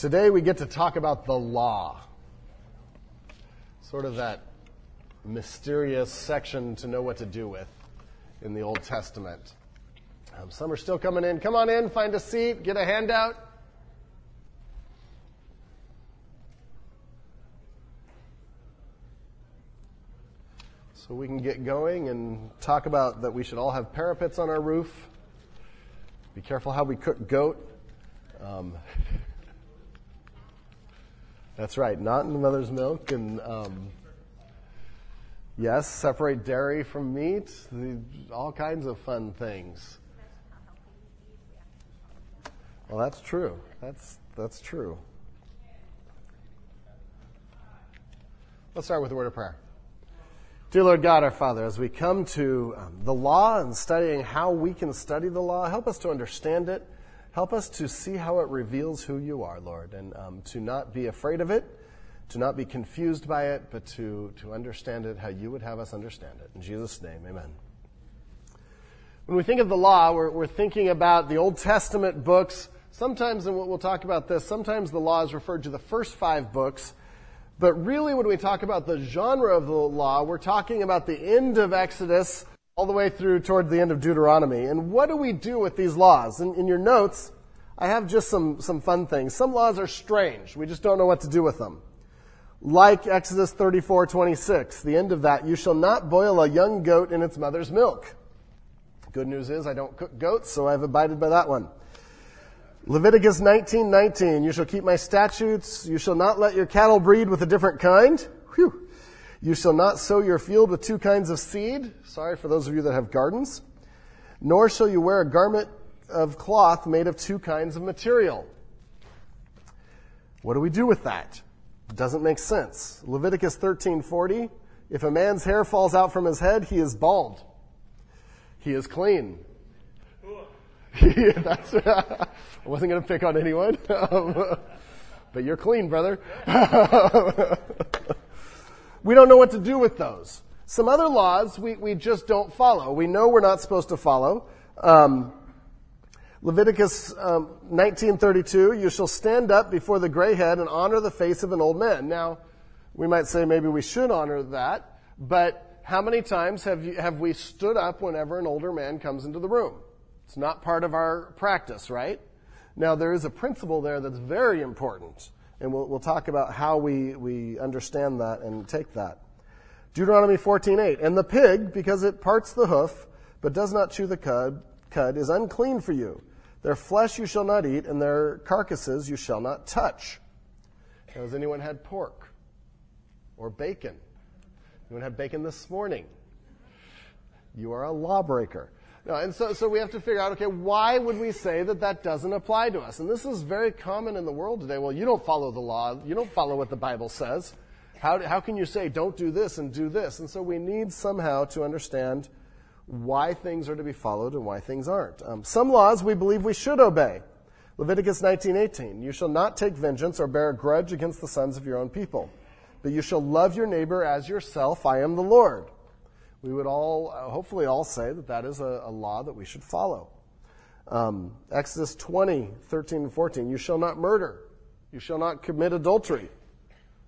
Today we get to talk about the law. Sort of that mysterious section to know what to do with in the Old Testament. Um, some are still coming in. Come on in, find a seat, get a handout. So we can get going and talk about that we should all have parapets on our roof. Be careful how we cook goat. Um, that's right, not in the mother's milk. And um, yes, separate dairy from meat. The, all kinds of fun things. Well, that's true. That's that's true. Let's start with a word of prayer. Dear Lord God, our Father, as we come to um, the law and studying how we can study the law, help us to understand it. Help us to see how it reveals who you are, Lord, and um, to not be afraid of it, to not be confused by it, but to, to understand it how you would have us understand it. In Jesus' name, amen. When we think of the law, we're, we're thinking about the Old Testament books. Sometimes, and we'll talk about this, sometimes the law is referred to the first five books but really, when we talk about the genre of the law, we're talking about the end of Exodus all the way through toward the end of Deuteronomy. And what do we do with these laws? In, in your notes, I have just some, some fun things. Some laws are strange. We just don't know what to do with them. Like Exodus 34, 26, the end of that, you shall not boil a young goat in its mother's milk. Good news is I don't cook goats, so I've abided by that one. Leviticus 19:19, 19, you shall keep my statutes, you shall not let your cattle breed with a different kind. You shall not sow your field with two kinds of seed. Sorry for those of you that have gardens. Nor shall you wear a garment of cloth made of two kinds of material. What do we do with that? It doesn't make sense. Leviticus 13:40, if a man's hair falls out from his head, he is bald. He is clean. That's, I wasn't going to pick on anyone. but you're clean, brother. We don't know what to do with those. Some other laws we, we just don't follow. We know we're not supposed to follow. Um, Leviticus um, 19:32, you shall stand up before the gray head and honor the face of an old man. Now, we might say maybe we should honor that, but how many times have, you, have we stood up whenever an older man comes into the room? It's not part of our practice, right? Now, there is a principle there that's very important, and we'll, we'll talk about how we, we understand that and take that. Deuteronomy 14:8, and the pig, because it parts the hoof, but does not chew the cud, cud, is unclean for you. Their flesh you shall not eat, and their carcasses you shall not touch. Has anyone had pork or bacon? Anyone had bacon this morning? You are a lawbreaker. No, and so, so we have to figure out, okay, why would we say that that doesn't apply to us? And this is very common in the world today. Well, you don't follow the law. You don't follow what the Bible says. How, how can you say, don't do this and do this? And so we need somehow to understand why things are to be followed and why things aren't. Um, some laws we believe we should obey. Leviticus 19:18, you shall not take vengeance or bear a grudge against the sons of your own people, but you shall love your neighbor as yourself. I am the Lord we would all, uh, hopefully, all say that that is a, a law that we should follow. Um, Exodus 20, 13 and 14. You shall not murder. You shall not commit adultery.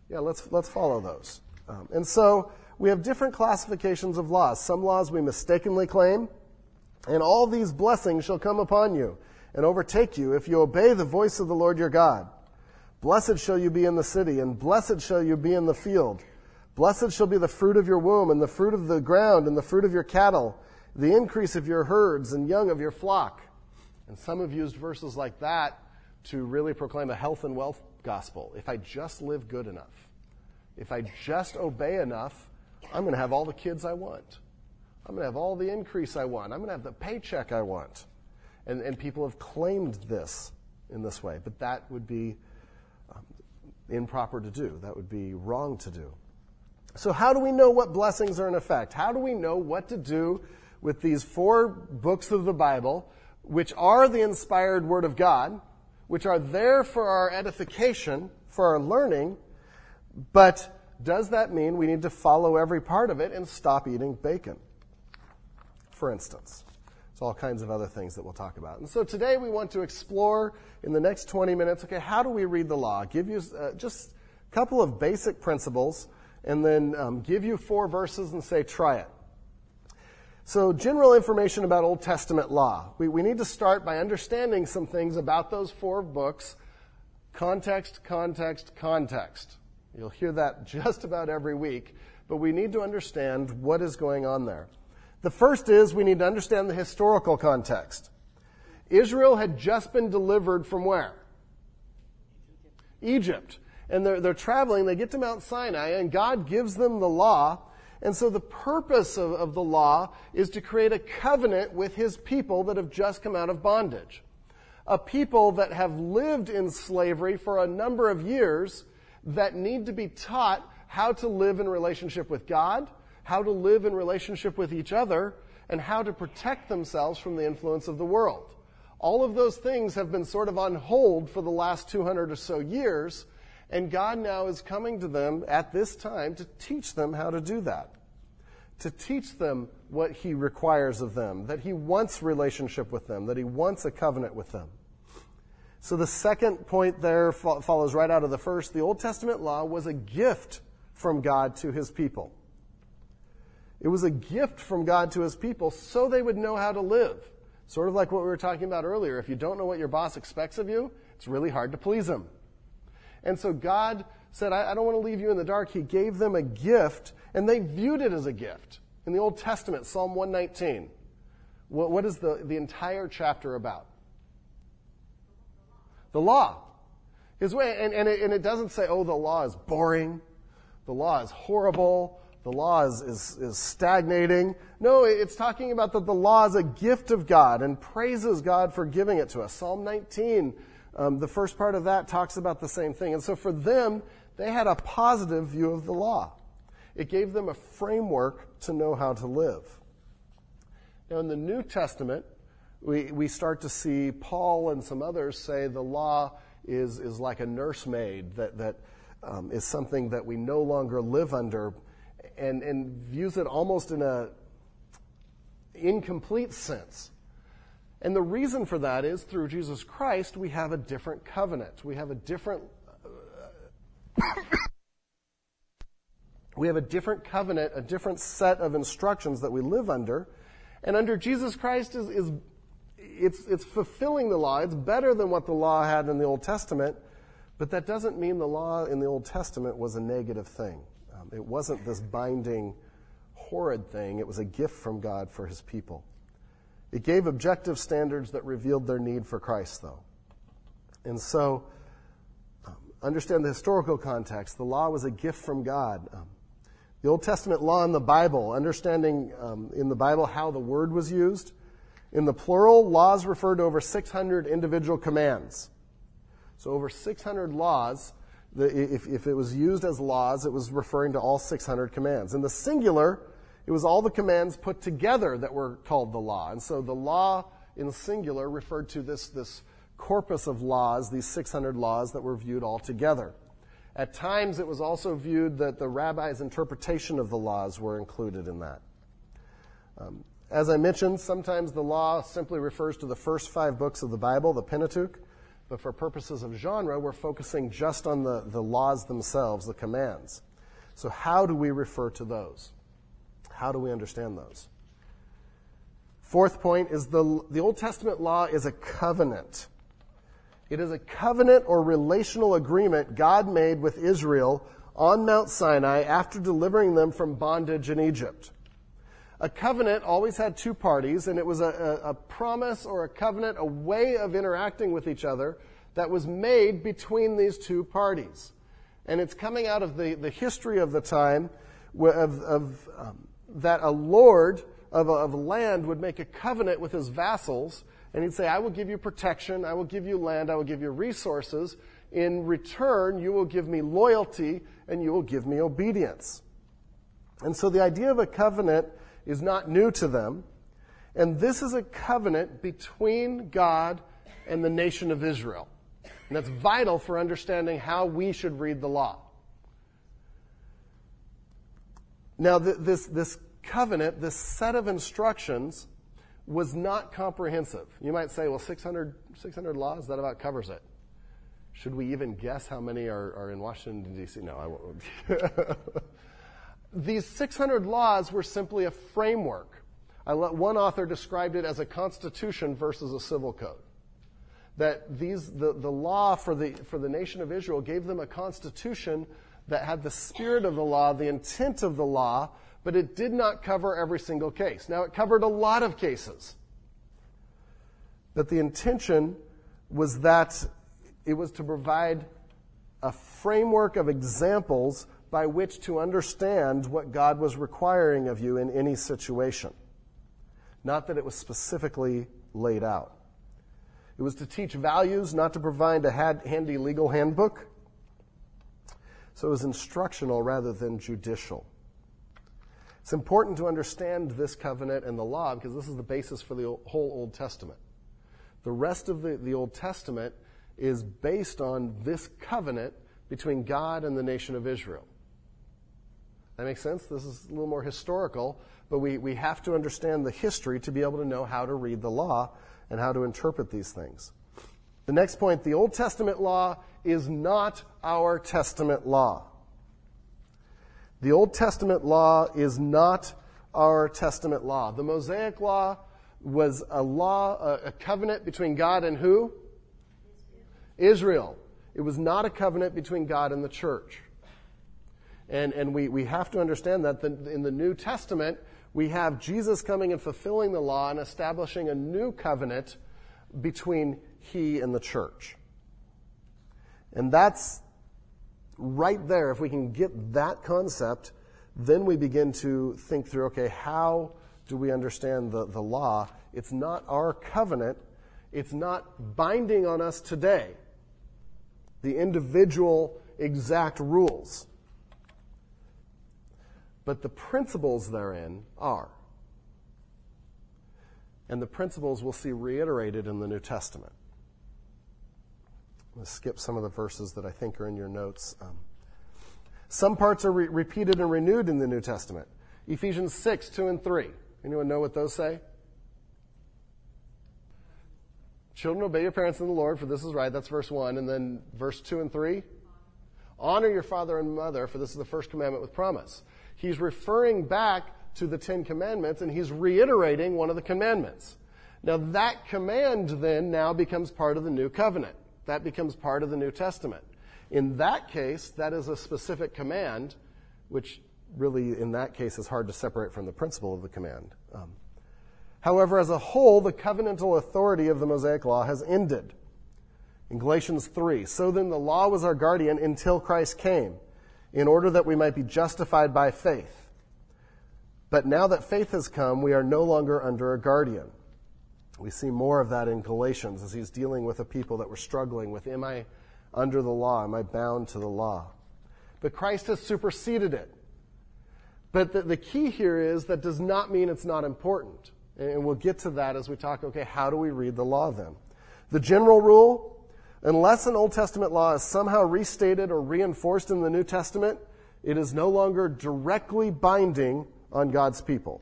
Yeah, let's, let's follow those. Um, and so we have different classifications of laws. Some laws we mistakenly claim, and all these blessings shall come upon you and overtake you if you obey the voice of the Lord your God. Blessed shall you be in the city, and blessed shall you be in the field. Blessed shall be the fruit of your womb, and the fruit of the ground, and the fruit of your cattle, the increase of your herds, and young of your flock. And some have used verses like that to really proclaim a health and wealth gospel. If I just live good enough, if I just obey enough, I'm going to have all the kids I want. I'm going to have all the increase I want. I'm going to have the paycheck I want. And, and people have claimed this in this way, but that would be um, improper to do. That would be wrong to do. So, how do we know what blessings are in effect? How do we know what to do with these four books of the Bible, which are the inspired Word of God, which are there for our edification, for our learning, but does that mean we need to follow every part of it and stop eating bacon? For instance, it's all kinds of other things that we'll talk about. And so today we want to explore in the next 20 minutes, okay, how do we read the law? Give you uh, just a couple of basic principles and then um, give you four verses and say, try it. So, general information about Old Testament law. We, we need to start by understanding some things about those four books context, context, context. You'll hear that just about every week, but we need to understand what is going on there. The first is we need to understand the historical context. Israel had just been delivered from where? Egypt. And they're, they're traveling, they get to Mount Sinai, and God gives them the law. And so the purpose of, of the law is to create a covenant with his people that have just come out of bondage. A people that have lived in slavery for a number of years that need to be taught how to live in relationship with God, how to live in relationship with each other, and how to protect themselves from the influence of the world. All of those things have been sort of on hold for the last 200 or so years, and God now is coming to them at this time to teach them how to do that. To teach them what He requires of them, that He wants relationship with them, that He wants a covenant with them. So the second point there follows right out of the first. The Old Testament law was a gift from God to His people. It was a gift from God to his people so they would know how to live. Sort of like what we were talking about earlier. If you don't know what your boss expects of you, it's really hard to please him. And so God said, I, I don't want to leave you in the dark. He gave them a gift, and they viewed it as a gift. In the Old Testament, Psalm 119, what, what is the, the entire chapter about? The law. His way, and, and, it, and it doesn't say, oh, the law is boring. The law is horrible the law is, is, is, stagnating. No, it's talking about that the law is a gift of God and praises God for giving it to us. Psalm 19, um, the first part of that talks about the same thing. And so for them, they had a positive view of the law. It gave them a framework to know how to live. Now, in the New Testament, we, we start to see Paul and some others say the law is, is like a nursemaid, that, that um, is something that we no longer live under and, and views it almost in a incomplete sense. And the reason for that is through Jesus Christ, we have a different covenant. We have a different. we have a different covenant, a different set of instructions that we live under. And under Jesus Christ is, is it's, it's fulfilling the law. It's better than what the law had in the Old Testament, but that doesn't mean the law in the Old Testament was a negative thing. Um, it wasn't this binding, horrid thing, it was a gift from God for his people. It gave objective standards that revealed their need for Christ, though. And so, um, understand the historical context. The law was a gift from God. Um, the Old Testament law in the Bible, understanding um, in the Bible how the word was used. In the plural, laws refer to over 600 individual commands. So, over 600 laws the, if, if it was used as laws, it was referring to all 600 commands. In the singular, it was all the commands put together that were called the law. And so the law in singular referred to this, this corpus of laws, these 600 laws that were viewed all together. At times, it was also viewed that the rabbi's interpretation of the laws were included in that. Um, as I mentioned, sometimes the law simply refers to the first five books of the Bible, the Pentateuch. But for purposes of genre, we're focusing just on the, the laws themselves, the commands. So, how do we refer to those? How do we understand those? Fourth point is the, the Old Testament law is a covenant. It is a covenant or relational agreement God made with Israel on Mount Sinai after delivering them from bondage in Egypt. A covenant always had two parties, and it was a, a, a, promise or a covenant, a way of interacting with each other that was made between these two parties. And it's coming out of the, the history of the time of, of um, that a lord of a, of land would make a covenant with his vassals, and he'd say, I will give you protection, I will give you land, I will give you resources. In return, you will give me loyalty, and you will give me obedience. And so the idea of a covenant is not new to them. And this is a covenant between God and the nation of Israel. And that's vital for understanding how we should read the law. Now, this, this covenant, this set of instructions, was not comprehensive. You might say, well, 600, 600 laws, that about covers it. Should we even guess how many are, are in Washington, D.C.? No, I won't. These 600 laws were simply a framework. Let, one author described it as a constitution versus a civil code. That these, the, the law for the, for the nation of Israel gave them a constitution that had the spirit of the law, the intent of the law, but it did not cover every single case. Now, it covered a lot of cases. But the intention was that it was to provide a framework of examples by which to understand what God was requiring of you in any situation. Not that it was specifically laid out. It was to teach values, not to provide a handy legal handbook. So it was instructional rather than judicial. It's important to understand this covenant and the law because this is the basis for the whole Old Testament. The rest of the, the Old Testament is based on this covenant between God and the nation of Israel. That makes sense? This is a little more historical, but we, we have to understand the history to be able to know how to read the law and how to interpret these things. The next point the Old Testament law is not our Testament law. The Old Testament law is not our Testament law. The Mosaic law was a law, a covenant between God and who? Israel. It was not a covenant between God and the church. And, and we, we have to understand that in the New Testament, we have Jesus coming and fulfilling the law and establishing a new covenant between he and the church. And that's right there, if we can get that concept, then we begin to think through okay, how do we understand the, the law? It's not our covenant, it's not binding on us today, the individual exact rules. But the principles therein are. And the principles we'll see reiterated in the New Testament. I'm going to skip some of the verses that I think are in your notes. Um, some parts are re- repeated and renewed in the New Testament. Ephesians 6, 2 and 3. Anyone know what those say? Children, obey your parents in the Lord, for this is right. That's verse 1. And then verse 2 and 3. Honor your father and mother, for this is the first commandment with promise. He's referring back to the Ten Commandments, and he's reiterating one of the commandments. Now, that command then now becomes part of the new covenant. That becomes part of the New Testament. In that case, that is a specific command, which really, in that case, is hard to separate from the principle of the command. Um, however, as a whole, the covenantal authority of the Mosaic Law has ended. In Galatians 3, so then the law was our guardian until Christ came, in order that we might be justified by faith. But now that faith has come, we are no longer under a guardian. We see more of that in Galatians as he's dealing with a people that were struggling with, am I under the law? Am I bound to the law? But Christ has superseded it. But the, the key here is that does not mean it's not important. And we'll get to that as we talk, okay, how do we read the law then? The general rule, unless an Old Testament law is somehow restated or reinforced in the New Testament, it is no longer directly binding on God's people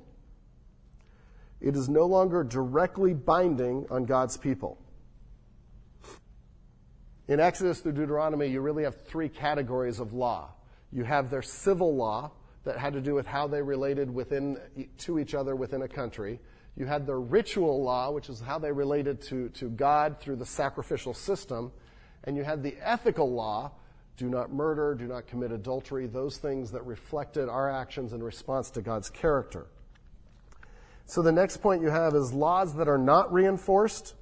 it is no longer directly binding on God's people. In Exodus through Deuteronomy, you really have three categories of law. You have their civil law that had to do with how they related within, to each other within a country. You had their ritual law, which is how they related to, to God through the sacrificial system. And you had the ethical law, do not murder, do not commit adultery, those things that reflected our actions in response to God's character. So the next point you have is laws that are not reinforced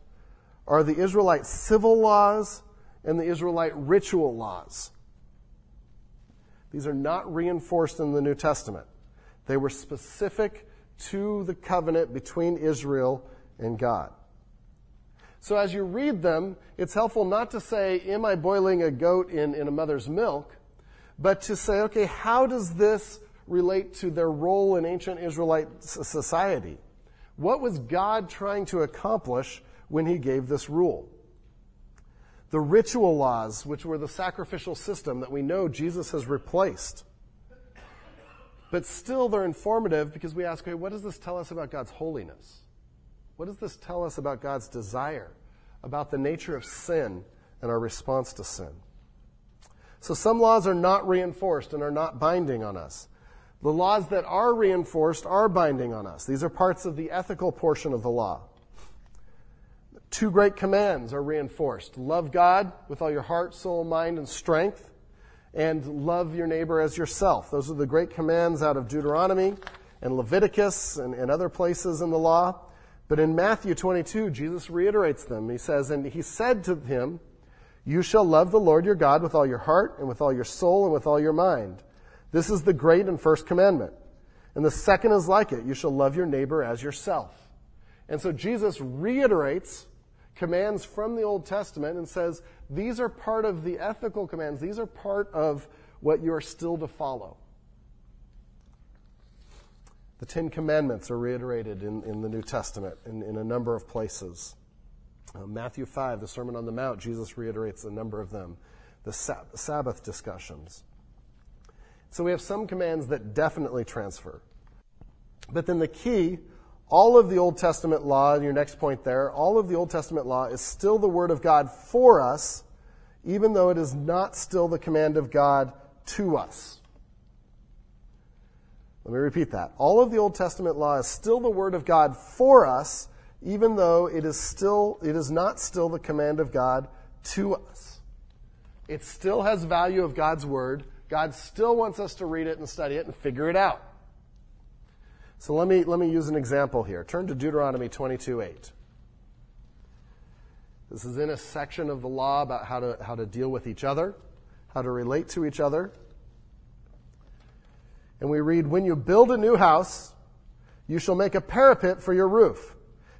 are the Israelite civil laws and the Israelite ritual laws. These are not reinforced in the New Testament. They were specific to the covenant between Israel and God. So as you read them, it's helpful not to say, Am I boiling a goat in, in a mother's milk? but to say, okay, how does this relate to their role in ancient Israelite society. What was God trying to accomplish when he gave this rule? The ritual laws, which were the sacrificial system that we know Jesus has replaced. But still, they're informative because we ask, okay, what does this tell us about God's holiness? What does this tell us about God's desire, about the nature of sin and our response to sin? So some laws are not reinforced and are not binding on us. The laws that are reinforced are binding on us. These are parts of the ethical portion of the law. Two great commands are reinforced. Love God with all your heart, soul, mind, and strength, and love your neighbor as yourself. Those are the great commands out of Deuteronomy and Leviticus and, and other places in the law. But in Matthew 22, Jesus reiterates them. He says, And he said to him, You shall love the Lord your God with all your heart, and with all your soul, and with all your mind. This is the great and first commandment. And the second is like it. You shall love your neighbor as yourself. And so Jesus reiterates commands from the Old Testament and says, these are part of the ethical commands. These are part of what you are still to follow. The Ten Commandments are reiterated in, in the New Testament in, in a number of places. Uh, Matthew 5, the Sermon on the Mount, Jesus reiterates a number of them. The Sabbath discussions. So we have some commands that definitely transfer. But then the key, all of the Old Testament law, your next point there, all of the Old Testament law is still the Word of God for us, even though it is not still the command of God to us. Let me repeat that. All of the Old Testament law is still the Word of God for us, even though it is still, it is not still the command of God to us. It still has value of God's Word. God still wants us to read it and study it and figure it out. So let me, let me use an example here. Turn to Deuteronomy 22 8. This is in a section of the law about how to, how to deal with each other, how to relate to each other. And we read, When you build a new house, you shall make a parapet for your roof,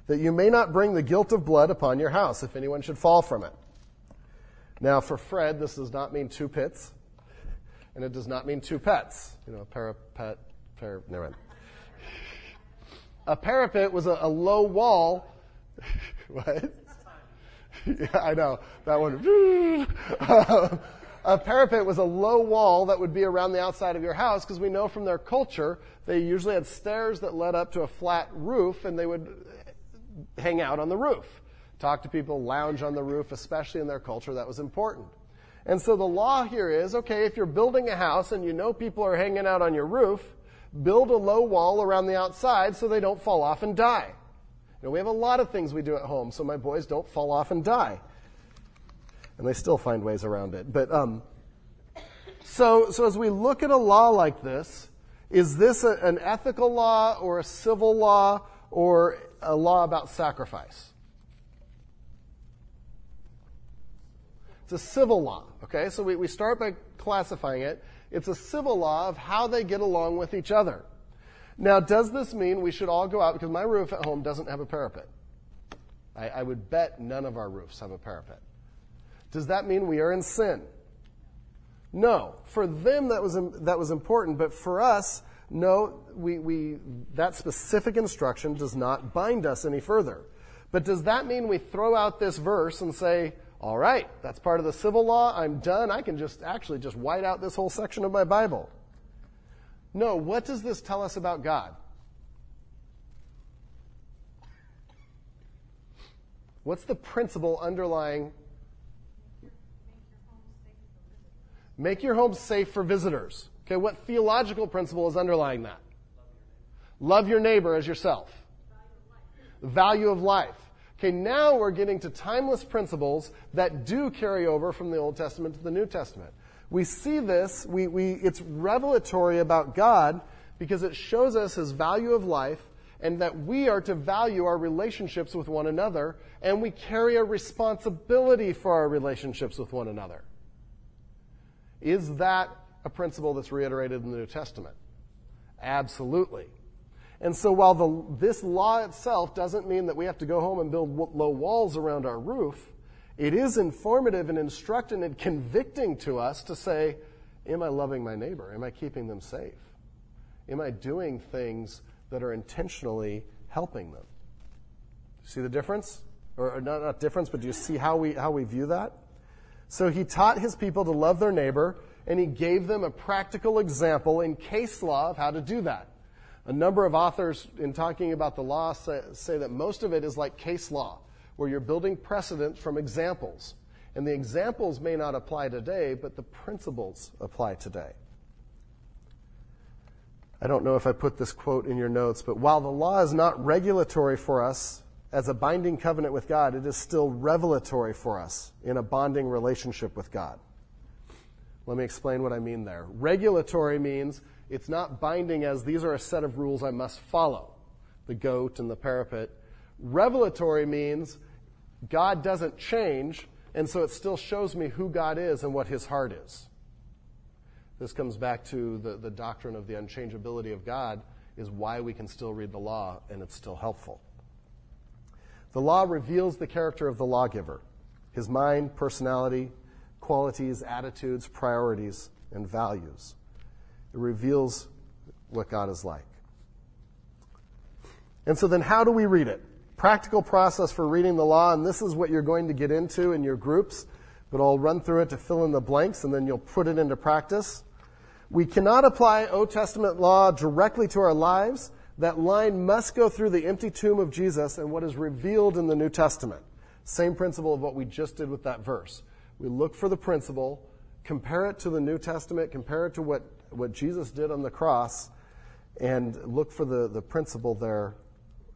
that you may not bring the guilt of blood upon your house, if anyone should fall from it. Now, for Fred, this does not mean two pits, and it does not mean two pets. You know, a parapet, par, never mind. A parapet was a, a low wall. what? yeah, I know. That one. Um, a parapet was a low wall that would be around the outside of your house because we know from their culture they usually had stairs that led up to a flat roof and they would hang out on the roof. Talk to people, lounge on the roof, especially in their culture, that was important. And so the law here is okay, if you're building a house and you know people are hanging out on your roof, build a low wall around the outside so they don't fall off and die. You know, we have a lot of things we do at home so my boys don't fall off and die and they still find ways around it. But um, so, so as we look at a law like this, is this a, an ethical law or a civil law or a law about sacrifice? It's a civil law. Okay, so we, we start by classifying it. It's a civil law of how they get along with each other. Now, does this mean we should all go out? Because my roof at home doesn't have a parapet. I, I would bet none of our roofs have a parapet. Does that mean we are in sin? No. For them, that was, that was important, but for us, no, we, we, that specific instruction does not bind us any further. But does that mean we throw out this verse and say, all right, that's part of the civil law, I'm done, I can just actually just white out this whole section of my Bible? No, what does this tell us about God? What's the principle underlying Make your home safe for visitors. Okay, what theological principle is underlying that? Love your neighbor as yourself. The value of life. Okay, now we're getting to timeless principles that do carry over from the Old Testament to the New Testament. We see this, we, we, it's revelatory about God because it shows us his value of life and that we are to value our relationships with one another and we carry a responsibility for our relationships with one another. Is that a principle that's reiterated in the New Testament? Absolutely. And so while the, this law itself doesn't mean that we have to go home and build low walls around our roof, it is informative and instructing and convicting to us to say, Am I loving my neighbor? Am I keeping them safe? Am I doing things that are intentionally helping them? See the difference? Or, or not, not difference, but do you see how we, how we view that? So he taught his people to love their neighbor, and he gave them a practical example in case law of how to do that. A number of authors, in talking about the law, say, say, that most of it is like case law, where you're building precedent from examples. And the examples may not apply today, but the principles apply today. I don't know if I put this quote in your notes, but while the law is not regulatory for us as a binding covenant with God, it is still revelatory for us in a bonding relationship with God. Let me explain what I mean there. Regulatory means it's not binding as these are a set of rules I must follow the goat and the parapet. Revelatory means God doesn't change, and so it still shows me who God is and what his heart is. This comes back to the, the doctrine of the unchangeability of God, is why we can still read the law and it's still helpful. The law reveals the character of the lawgiver, his mind, personality, qualities, attitudes, priorities, and values. It reveals what God is like. And so then, how do we read it? Practical process for reading the law, and this is what you're going to get into in your groups, but I'll run through it to fill in the blanks, and then you'll put it into practice. We cannot apply Old Testament law directly to our lives. That line must go through the empty tomb of Jesus and what is revealed in the New Testament. Same principle of what we just did with that verse. We look for the principle, compare it to the New Testament, compare it to what, what Jesus did on the cross, and look for the, the principle there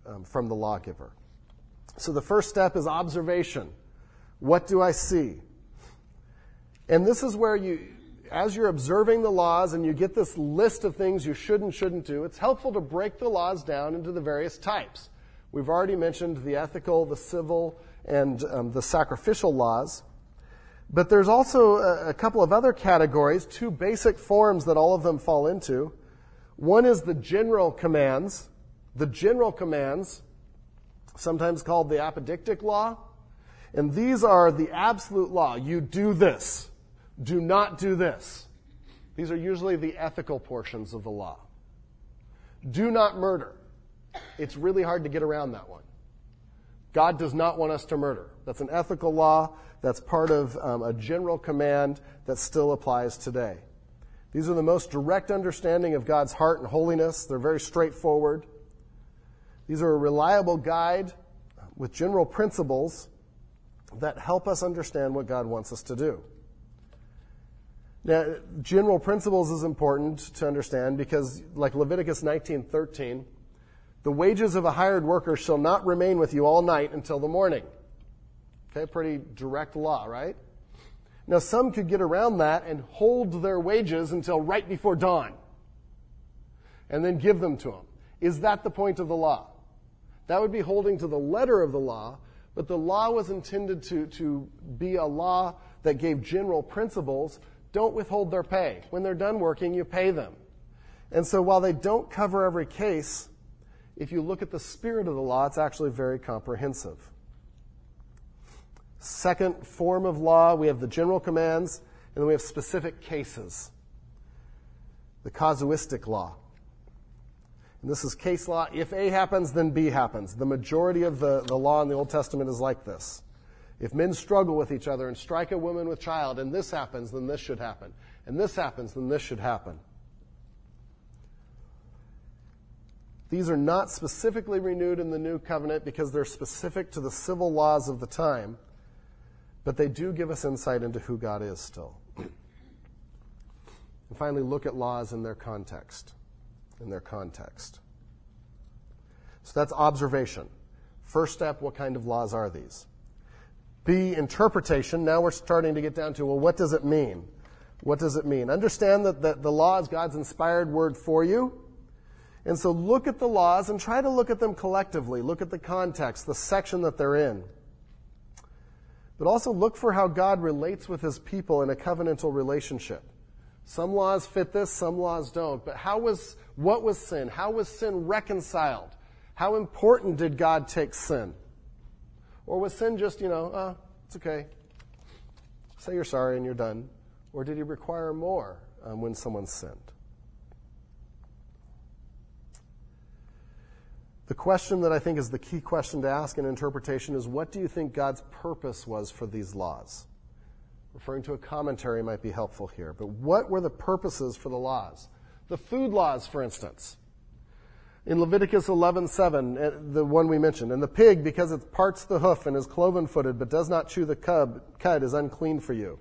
um, from the lawgiver. So the first step is observation. What do I see? And this is where you, as you're observing the laws and you get this list of things you should and shouldn't do, it's helpful to break the laws down into the various types. We've already mentioned the ethical, the civil, and um, the sacrificial laws. But there's also a, a couple of other categories, two basic forms that all of them fall into. One is the general commands. The general commands, sometimes called the apodictic law. And these are the absolute law. You do this do not do this. These are usually the ethical portions of the law. Do not murder. It's really hard to get around that one. God does not want us to murder. That's an ethical law. That's part of um, a general command that still applies today. These are the most direct understanding of God's heart and holiness. They're very straightforward. These are a reliable guide with general principles that help us understand what God wants us to do. Now, general principles is important to understand because, like Leviticus 19:13, the wages of a hired worker shall not remain with you all night until the morning. Okay, pretty direct law, right? Now, some could get around that and hold their wages until right before dawn and then give them to them. Is that the point of the law? That would be holding to the letter of the law, but the law was intended to, to be a law that gave general principles don't withhold their pay. When they're done working, you pay them. And so while they don't cover every case, if you look at the spirit of the law, it's actually very comprehensive. Second form of law, we have the general commands, and then we have specific cases. The casuistic law. And this is case law. If A happens, then B happens. The majority of the, the law in the Old Testament is like this. If men struggle with each other and strike a woman with child, and this happens, then this should happen. And this happens, then this should happen. These are not specifically renewed in the new covenant because they're specific to the civil laws of the time, but they do give us insight into who God is still. and finally, look at laws in their context. In their context. So that's observation. First step, what kind of laws are these? B, interpretation. Now we're starting to get down to, well, what does it mean? What does it mean? Understand that, that the law is God's inspired word for you. And so look at the laws and try to look at them collectively. Look at the context, the section that they're in. But also look for how God relates with his people in a covenantal relationship. Some laws fit this, some laws don't. But how was, what was sin? How was sin reconciled? How important did God take sin? Or was sin just, you know, uh, it's okay. Say you're sorry and you're done. Or did he require more um, when someone sinned? The question that I think is the key question to ask in interpretation is what do you think God's purpose was for these laws? Referring to a commentary might be helpful here. But what were the purposes for the laws? The food laws, for instance. In Leviticus 11:7, uh, the one we mentioned, and the pig, because it parts the hoof and is cloven-footed, but does not chew the cub, cud, is unclean for you.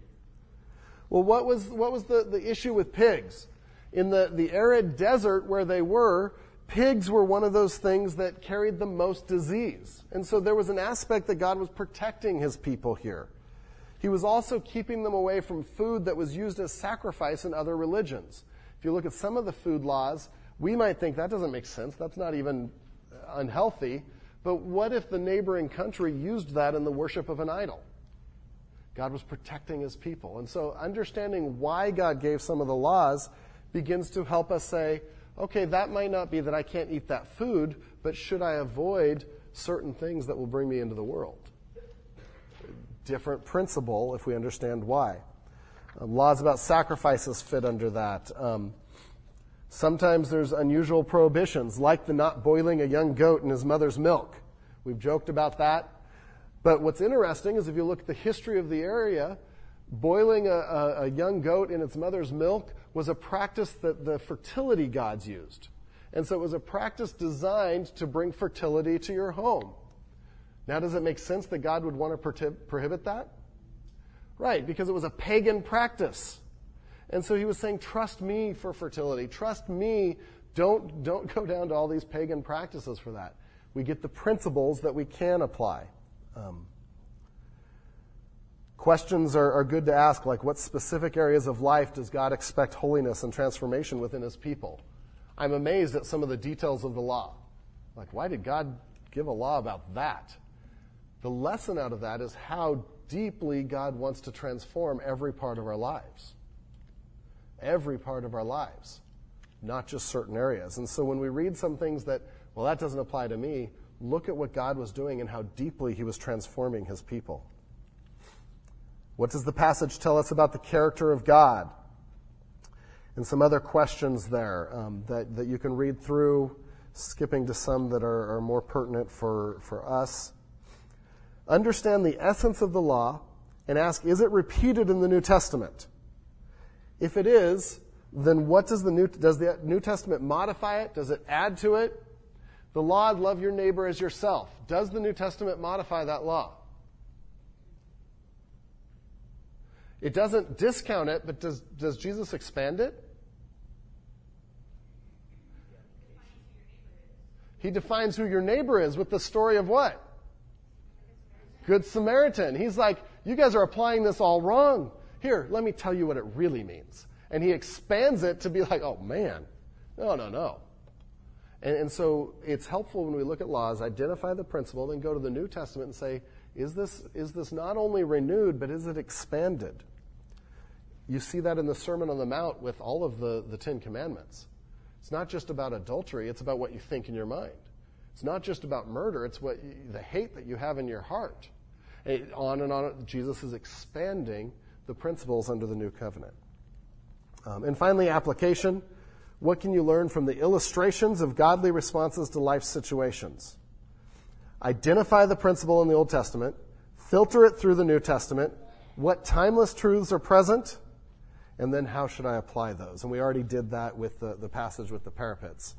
Well, what was what was the, the issue with pigs? In the, the arid desert where they were, pigs were one of those things that carried the most disease. And so there was an aspect that God was protecting his people here. He was also keeping them away from food that was used as sacrifice in other religions. If you look at some of the food laws, we might think that doesn't make sense. That's not even unhealthy. But what if the neighboring country used that in the worship of an idol? God was protecting his people. And so understanding why God gave some of the laws begins to help us say, okay, that might not be that I can't eat that food, but should I avoid certain things that will bring me into the world? Different principle if we understand why. Um, laws about sacrifices fit under that. Um, sometimes there's unusual prohibitions, like the not boiling a young goat in his mother's milk. We've joked about that. But what's interesting is if you look at the history of the area, boiling a, a, a young goat in its mother's milk was a practice that the fertility gods used. And so it was a practice designed to bring fertility to your home. Now, does it make sense that God would want to prohibit that? Right, because it was a pagan practice. And so he was saying, trust me for fertility. Trust me. Don't, don't go down to all these pagan practices for that. We get the principles that we can apply. Um, Questions are, are good to ask, like what specific areas of life does God expect holiness and transformation within his people? I'm amazed at some of the details of the law. Like, why did God give a law about that? The lesson out of that is how deeply God wants to transform every part of our lives. Every part of our lives, not just certain areas. And so when we read some things that, well, that doesn't apply to me, look at what God was doing and how deeply he was transforming his people. What does the passage tell us about the character of God? And some other questions there um, that, that you can read through, skipping to some that are, are more pertinent for, for us. Understand the essence of the law and ask, is it repeated in the New Testament? If it is, then what does the New, does the New Testament modify it? Does it add to it? The law, love your neighbor as yourself. Does the New Testament modify that law? It doesn't discount it, but does, does Jesus expand it? He defines who your neighbor is with the story of what? Good Samaritan. He's like, you guys are applying this all wrong. Here, let me tell you what it really means. And he expands it to be like, oh man, no, no, no. And, and so it's helpful when we look at laws, identify the principle, then go to the New Testament and say, is this, is this not only renewed, but is it expanded? You see that in the Sermon on the Mount with all of the, the Ten Commandments. It's not just about adultery, it's about what you think in your mind. It's not just about murder, it's what you, the hate that you have in your heart. And on and on, Jesus is expanding the principles under the new covenant. Um, and finally, application. What can you learn from the illustrations of godly responses to life situations? Identify the principle in the Old Testament, filter it through the New Testament. What timeless truths are present? and then how should I apply those? And we already did that with the, the passage with the parapets.